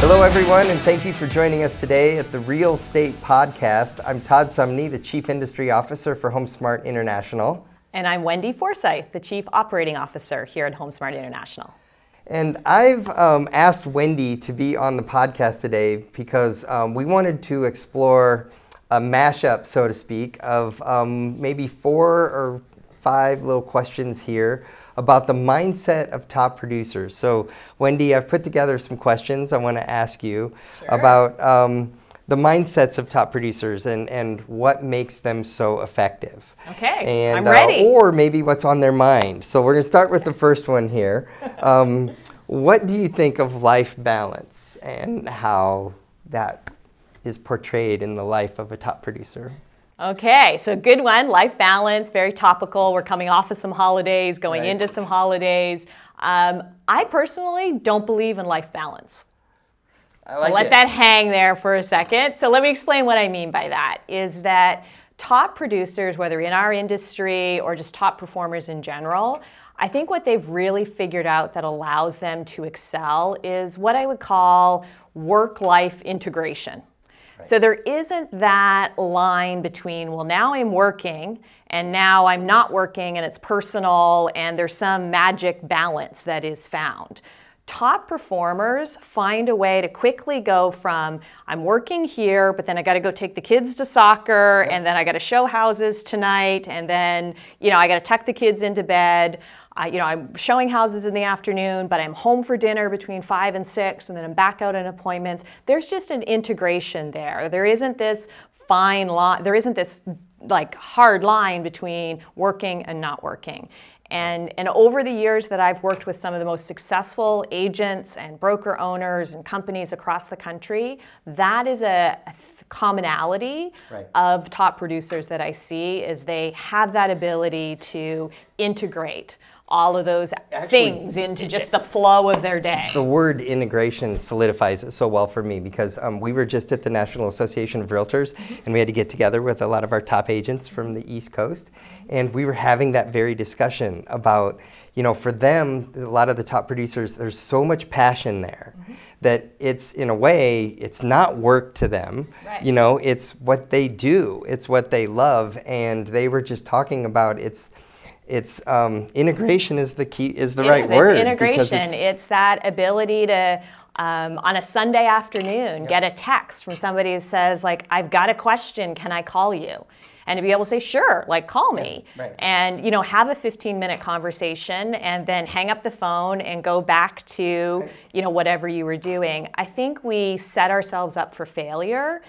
Hello, everyone, and thank you for joining us today at the Real Estate Podcast. I'm Todd Sumney, the Chief Industry Officer for HomeSmart International. And I'm Wendy Forsyth, the Chief Operating Officer here at HomeSmart International. And I've um, asked Wendy to be on the podcast today because um, we wanted to explore a mashup, so to speak, of um, maybe four or five little questions here about the mindset of top producers. So, Wendy, I've put together some questions I want to ask you sure. about um, the mindsets of top producers and, and what makes them so effective. Okay, and, I'm ready. Uh, or maybe what's on their mind. So, we're going to start with the first one here. Um, what do you think of life balance and how that is portrayed in the life of a top producer? Okay, so good one. Life balance, very topical. We're coming off of some holidays, going right. into some holidays. Um, I personally don't believe in life balance. I like so let it. that hang there for a second. So let me explain what I mean by that. Is that top producers, whether in our industry or just top performers in general, I think what they've really figured out that allows them to excel is what I would call work life integration. So there isn't that line between, well, now I'm working and now I'm not working and it's personal and there's some magic balance that is found. Top performers find a way to quickly go from I'm working here, but then I got to go take the kids to soccer, yep. and then I got to show houses tonight, and then you know I got to tuck the kids into bed. You know, I'm showing houses in the afternoon, but I'm home for dinner between five and six, and then I'm back out on appointments. There's just an integration there. There isn't this fine line. There isn't this like hard line between working and not working. And, and over the years that I've worked with some of the most successful agents and broker owners and companies across the country, that is a commonality right. of top producers that I see is they have that ability to integrate all of those Actually, things into just the flow of their day. The word integration solidifies it so well for me because um, we were just at the National Association of Realtors mm-hmm. and we had to get together with a lot of our top agents from the East Coast. And we were having that very discussion about, you know, for them, a lot of the top producers, there's so much passion there mm-hmm. that it's, in a way, it's not work to them. Right. You know, it's what they do, it's what they love. And they were just talking about it's, it's um, integration is the key is the it right is. word. It's integration. It's, it's, that ability to um, on a Sunday afternoon get a text from somebody who says like I've got a question, can I call you? And to be able to say sure, like call me, yeah, right. and you know have a 15 minute conversation, and then hang up the phone and go back to you know whatever you were doing. I think we set ourselves up for failure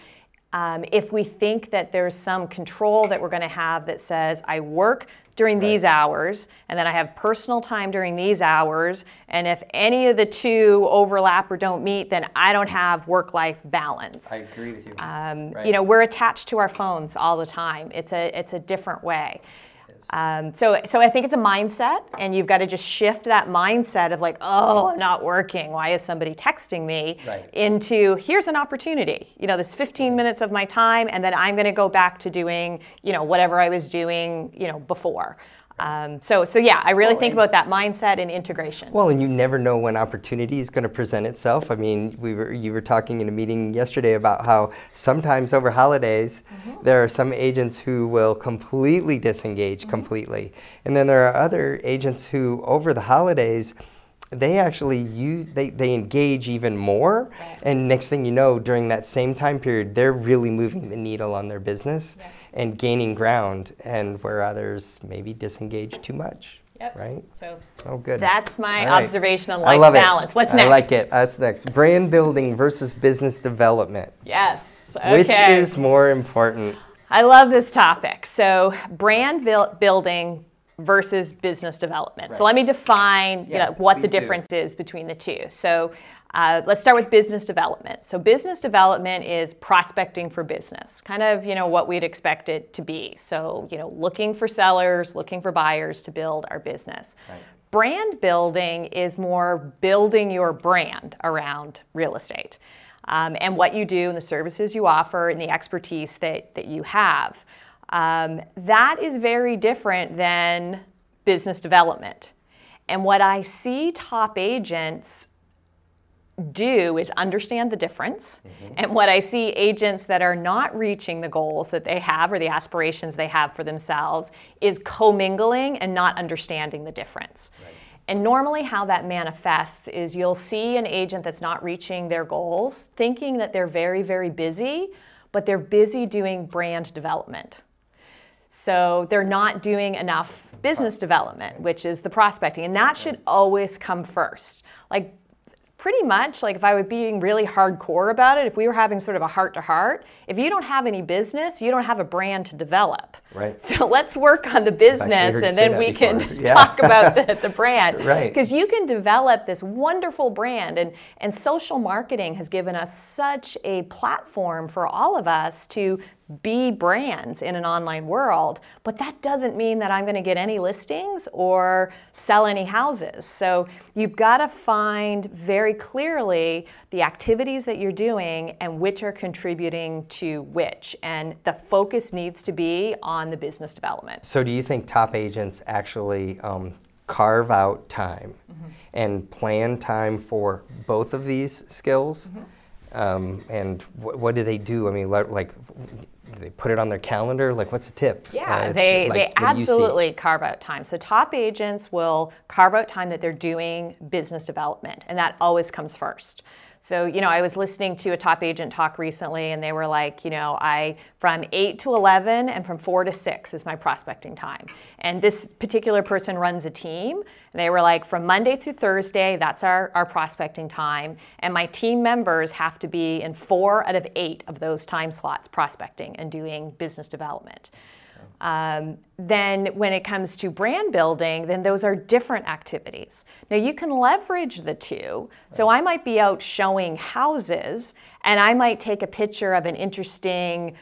um, if we think that there's some control that we're going to have that says, I work during right. these hours, and then I have personal time during these hours, and if any of the two overlap or don't meet, then I don't have work life balance. I agree with you. Um, right. You know, we're attached to our phones all the time, it's a, it's a different way. Um, so, so I think it's a mindset, and you've got to just shift that mindset of like, oh, I'm not working. Why is somebody texting me? Right. Into here's an opportunity. You know, this 15 minutes of my time, and then I'm going to go back to doing, you know, whatever I was doing, you know, before. Um, so, so yeah, I really well, think about that mindset and integration. Well, and you never know when opportunity is going to present itself. I mean, we were you were talking in a meeting yesterday about how sometimes over holidays mm-hmm. there are some agents who will completely disengage mm-hmm. completely, and then there are other agents who over the holidays they actually use they, they engage even more right. and next thing you know during that same time period they're really moving the needle on their business yeah and gaining ground, and where others maybe disengage too much. Yep. Right? So oh, good. that's my right. observation on life I love balance. It. What's next? I like it. That's next. Brand building versus business development. Yes. Okay. Which is more important? I love this topic. So, brand building versus business development. Right. So, let me define yeah, you know, what the difference do. is between the two. So, uh, let's start with business development. So business development is prospecting for business, kind of you know what we'd expect it to be. So you know looking for sellers, looking for buyers to build our business. Right. Brand building is more building your brand around real estate um, and what you do and the services you offer and the expertise that, that you have. Um, that is very different than business development. And what I see top agents do is understand the difference. And what I see agents that are not reaching the goals that they have or the aspirations they have for themselves is commingling and not understanding the difference. And normally, how that manifests is you'll see an agent that's not reaching their goals, thinking that they're very, very busy, but they're busy doing brand development. So they're not doing enough business development, which is the prospecting. And that should always come first. Like pretty much like if I were being really hardcore about it, if we were having sort of a heart to heart, if you don't have any business, you don't have a brand to develop. Right. So let's work on the business and then we can. Yeah. talk about the, the brand. Right. Because you can develop this wonderful brand and, and social marketing has given us such a platform for all of us to be brands in an online world, but that doesn't mean that I'm going to get any listings or sell any houses. So you've got to find very clearly the activities that you're doing and which are contributing to which. And the focus needs to be on the business development. So, do you think top agents actually um, carve out time and plan time for both of these skills? Um, and wh- what do they do? I mean, li- like, they put it on their calendar? Like, what's a tip? Yeah, Uh, they, like, they what do you see? absolutely carve out time. So top agents will carve out time that they're doing business development, and that always comes first. So, you know, I was listening to a top agent talk recently, and they were like, you know, I from 8 to 11 and from 4 to 6 is my prospecting time. And this particular person runs a team, and they were like, from Monday through Thursday, that's our, our prospecting time. And my team members have to be in four out of eight of those time slots prospecting and doing business development. Um, then when it comes to brand building, then those are different activities. Now you can leverage the two. So I might be out showing houses and I might take a picture of an interesting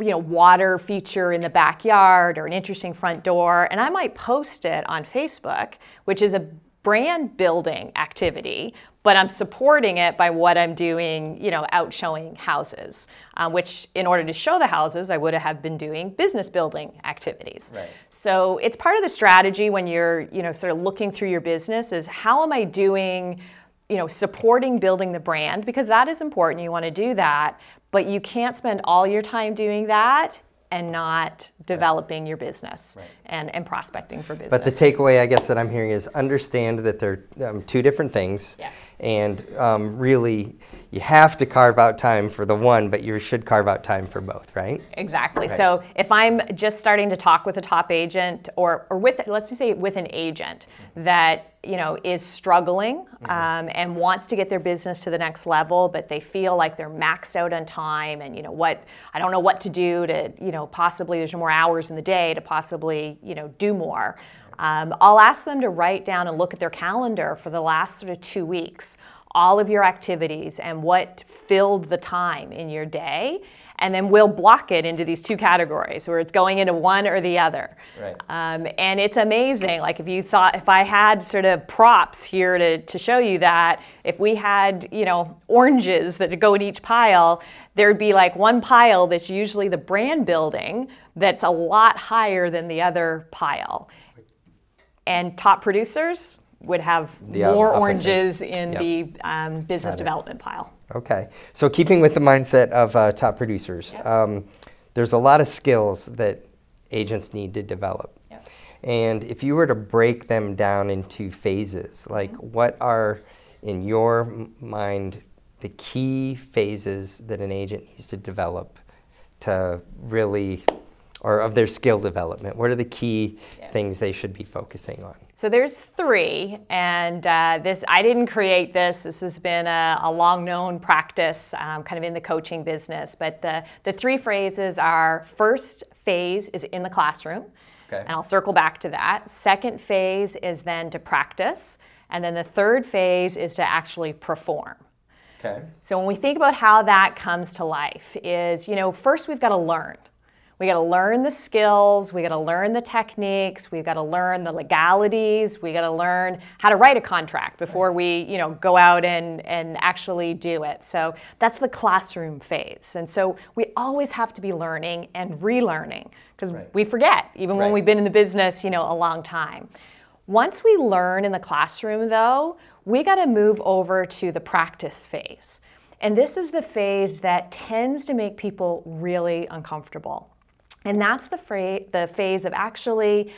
you know water feature in the backyard or an interesting front door and I might post it on Facebook, which is a brand building activity, but I'm supporting it by what I'm doing, you know, out showing houses, uh, which in order to show the houses, I would have been doing business building activities. Right. So it's part of the strategy when you're, you know, sort of looking through your business is how am I doing, you know, supporting building the brand because that is important. You want to do that, but you can't spend all your time doing that and not developing your business and, and prospecting for business. But the takeaway, I guess, that I'm hearing is understand that they're um, two different things. Yeah. And um, really, you have to carve out time for the one, but you should carve out time for both, right? Exactly. So if I'm just starting to talk with a top agent or, or with, let's just say with an agent that, you know, is struggling um, and wants to get their business to the next level, but they feel like they're maxed out on time and, you know, what, I don't know what to do to, you know, possibly there's more hours in the day to possibly, you know, do more. Um, I'll ask them to write down and look at their calendar for the last sort of two weeks, all of your activities and what filled the time in your day. And then we'll block it into these two categories where it's going into one or the other. Right. Um, and it's amazing. Like if you thought, if I had sort of props here to, to show you that, if we had, you know, oranges that go in each pile, there'd be like one pile that's usually the brand building that's a lot higher than the other pile. And top producers would have The, um, more opposite. oranges in Yep. the um, business development pile. Okay. So, keeping with the mindset of uh, top producers, um, there's a lot of skills that agents need to develop. Yep. And if you were to break them down into phases, like Mm-hmm. what are, in your mind, the key phases that an agent needs to develop to really, or of their skill development? What are the key Yeah. things they should be focusing on? So there's three, and uh, this I didn't create this. This has been a, a long-known practice, um, kind of in the coaching business. But the the three phrases are: first phase is in the classroom, Okay. and I'll circle back to that. Second phase is then to practice, and then the third phase is to actually perform. Okay. So when we think about how that comes to life is, you know, first we've got to learn. We got to learn the skills, we got to learn the techniques, we've got to learn the legalities, we got to learn how to write a contract before we, you know, go out and and actually do it. So that's the classroom phase. And so we always have to be learning and relearning because Right. we forget even when we've been in the business, you know, a long time. Once we learn in the classroom, though, we got to move over to the practice phase. And this is the phase that tends to make people really uncomfortable. And that's the, fra- the phase of actually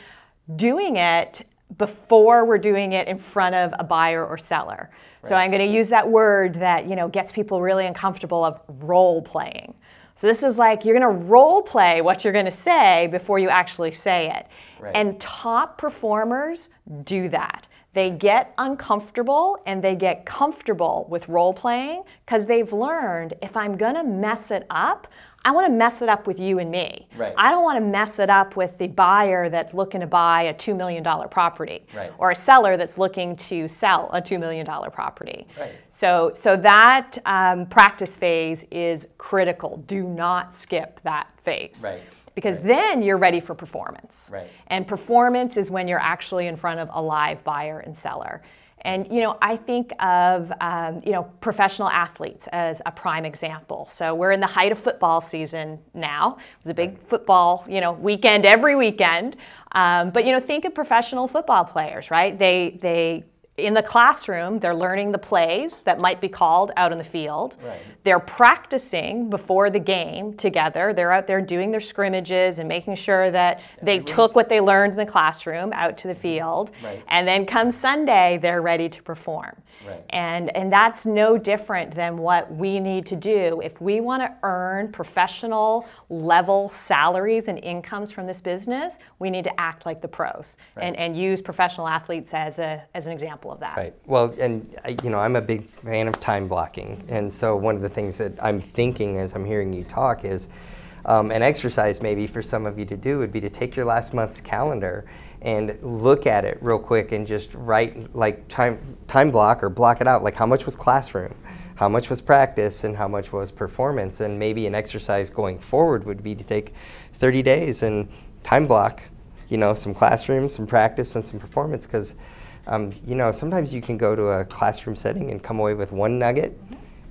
doing it before we're doing it in front of a buyer or seller. Right. So I'm going to use that word that, you know, gets people really uncomfortable of role playing. So this is like you're going to role play what you're going to say before you actually say it. Right. And top performers do that. They get uncomfortable and they get comfortable with role playing because they've learned if I'm going to mess it up, I want to mess it up with you and me. Right. I don't want to mess it up with the buyer that's looking to buy a $2 million property right. or a seller that's looking to sell a $2 million property. Right. So, so that um, practice phase is critical. Do not skip that phase. Right because right. then you're ready for performance. Right. And performance is when you're actually in front of a live buyer and seller. And you know, I think of um, you know professional athletes as a prime example. So we're in the height of football season now. It was a big football you know weekend every weekend. Um, but you know, think of professional football players, right? They they in the classroom, they're learning the plays that might be called out in the field. Right. They're practicing before the game together. They're out there doing their scrimmages and making sure that they took what they learned in the classroom out to the mm-hmm. field. Right. And then come Sunday, they're ready to perform. Right. And, and that's no different than what we need to do. If we want to earn professional level salaries and incomes from this business, we need to act like the pros and, and use professional athletes as, a, as an example of that. Right. Well, and I, you know, I'm a big fan of time blocking. And so one of the things that I'm thinking as I'm hearing you talk is um, an exercise maybe for some of you to do would be to take your last month's calendar and look at it real quick and just write like time time block or block it out like how much was classroom how much was practice and how much was performance and maybe an exercise going forward would be to take 30 days and time block you know some classroom some practice and some performance because um, you know sometimes you can go to a classroom setting and come away with one nugget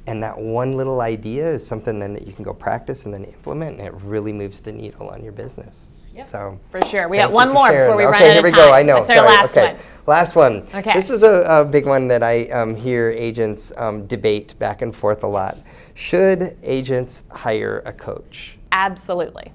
and that one little idea is something then that you can go practice and then implement and it really moves the needle on your business Yep. So for sure, we got one more before we okay, run out here we time. go. I know. That's Sorry. last okay. one. Last one. Okay. This is a, a big one that I um, hear agents um, debate back and forth a lot. Should agents hire a coach? Absolutely.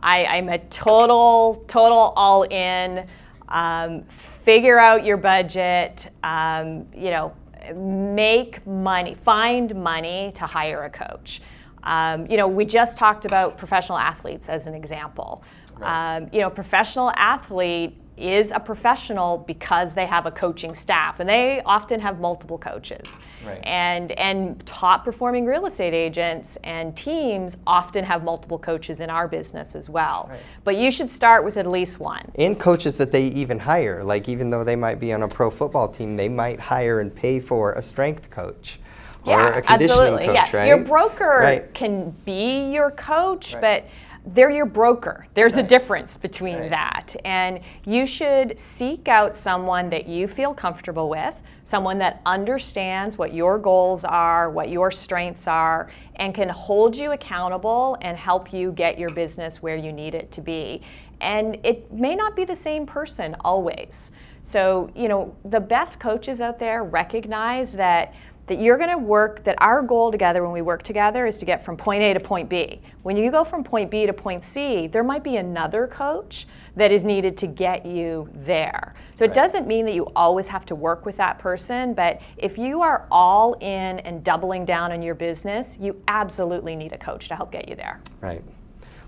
I, I'm a total, total all in. Um, figure out your budget. Um, you know, make money, find money to hire a coach. Um, you know, we just talked about professional athletes as an example. Right. Um, you know, professional athlete is a professional because they have a coaching staff and they often have multiple coaches right. and and top performing real estate agents and teams often have multiple coaches in our business as well right. but you should start with at least one and coaches that they even hire like even though they might be on a pro football team they might hire and pay for a strength coach yeah, absolutely. Coach, yeah, right? your broker right. can be your coach, but they're your broker. There's right. a difference between right. that. And you should seek out someone that you feel comfortable with, someone that understands what your goals are, what your strengths are, and can hold you accountable and help you get your business where you need it to be. And it may not be the same person always. So, you know, the best coaches out there recognize that that you're going to work that our goal together when we work together is to get from point A to point B. When you go from point B to point C, there might be another coach that is needed to get you there. So it doesn't mean that you always have to work with that person, but if you are all in and doubling down on your business, you absolutely need a coach to help get you there. Right.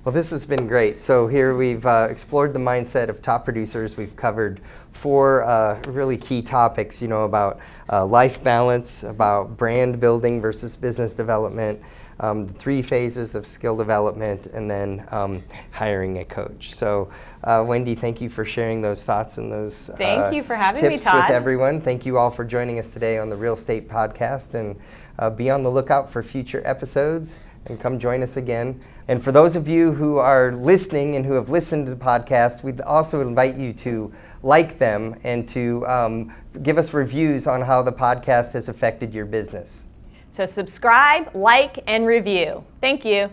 Well, this has been great. So here we've uh, explored the mindset of top producers. We've covered four uh, really key topics, you know, about uh, life balance, about brand building versus business development, um, the three phases of skill development, and then um, hiring a coach. So, uh, Wendy, thank you for sharing those thoughts and those thank uh, you for having tips me, Todd. with everyone. Thank you all for joining us today on the Real Estate Podcast, and uh, be on the lookout for future episodes and come join us again. And for those of you who are listening and who have listened to the podcast, we'd also invite you to like them and to um, give us reviews on how the podcast has affected your business. So, subscribe, like, and review. Thank you.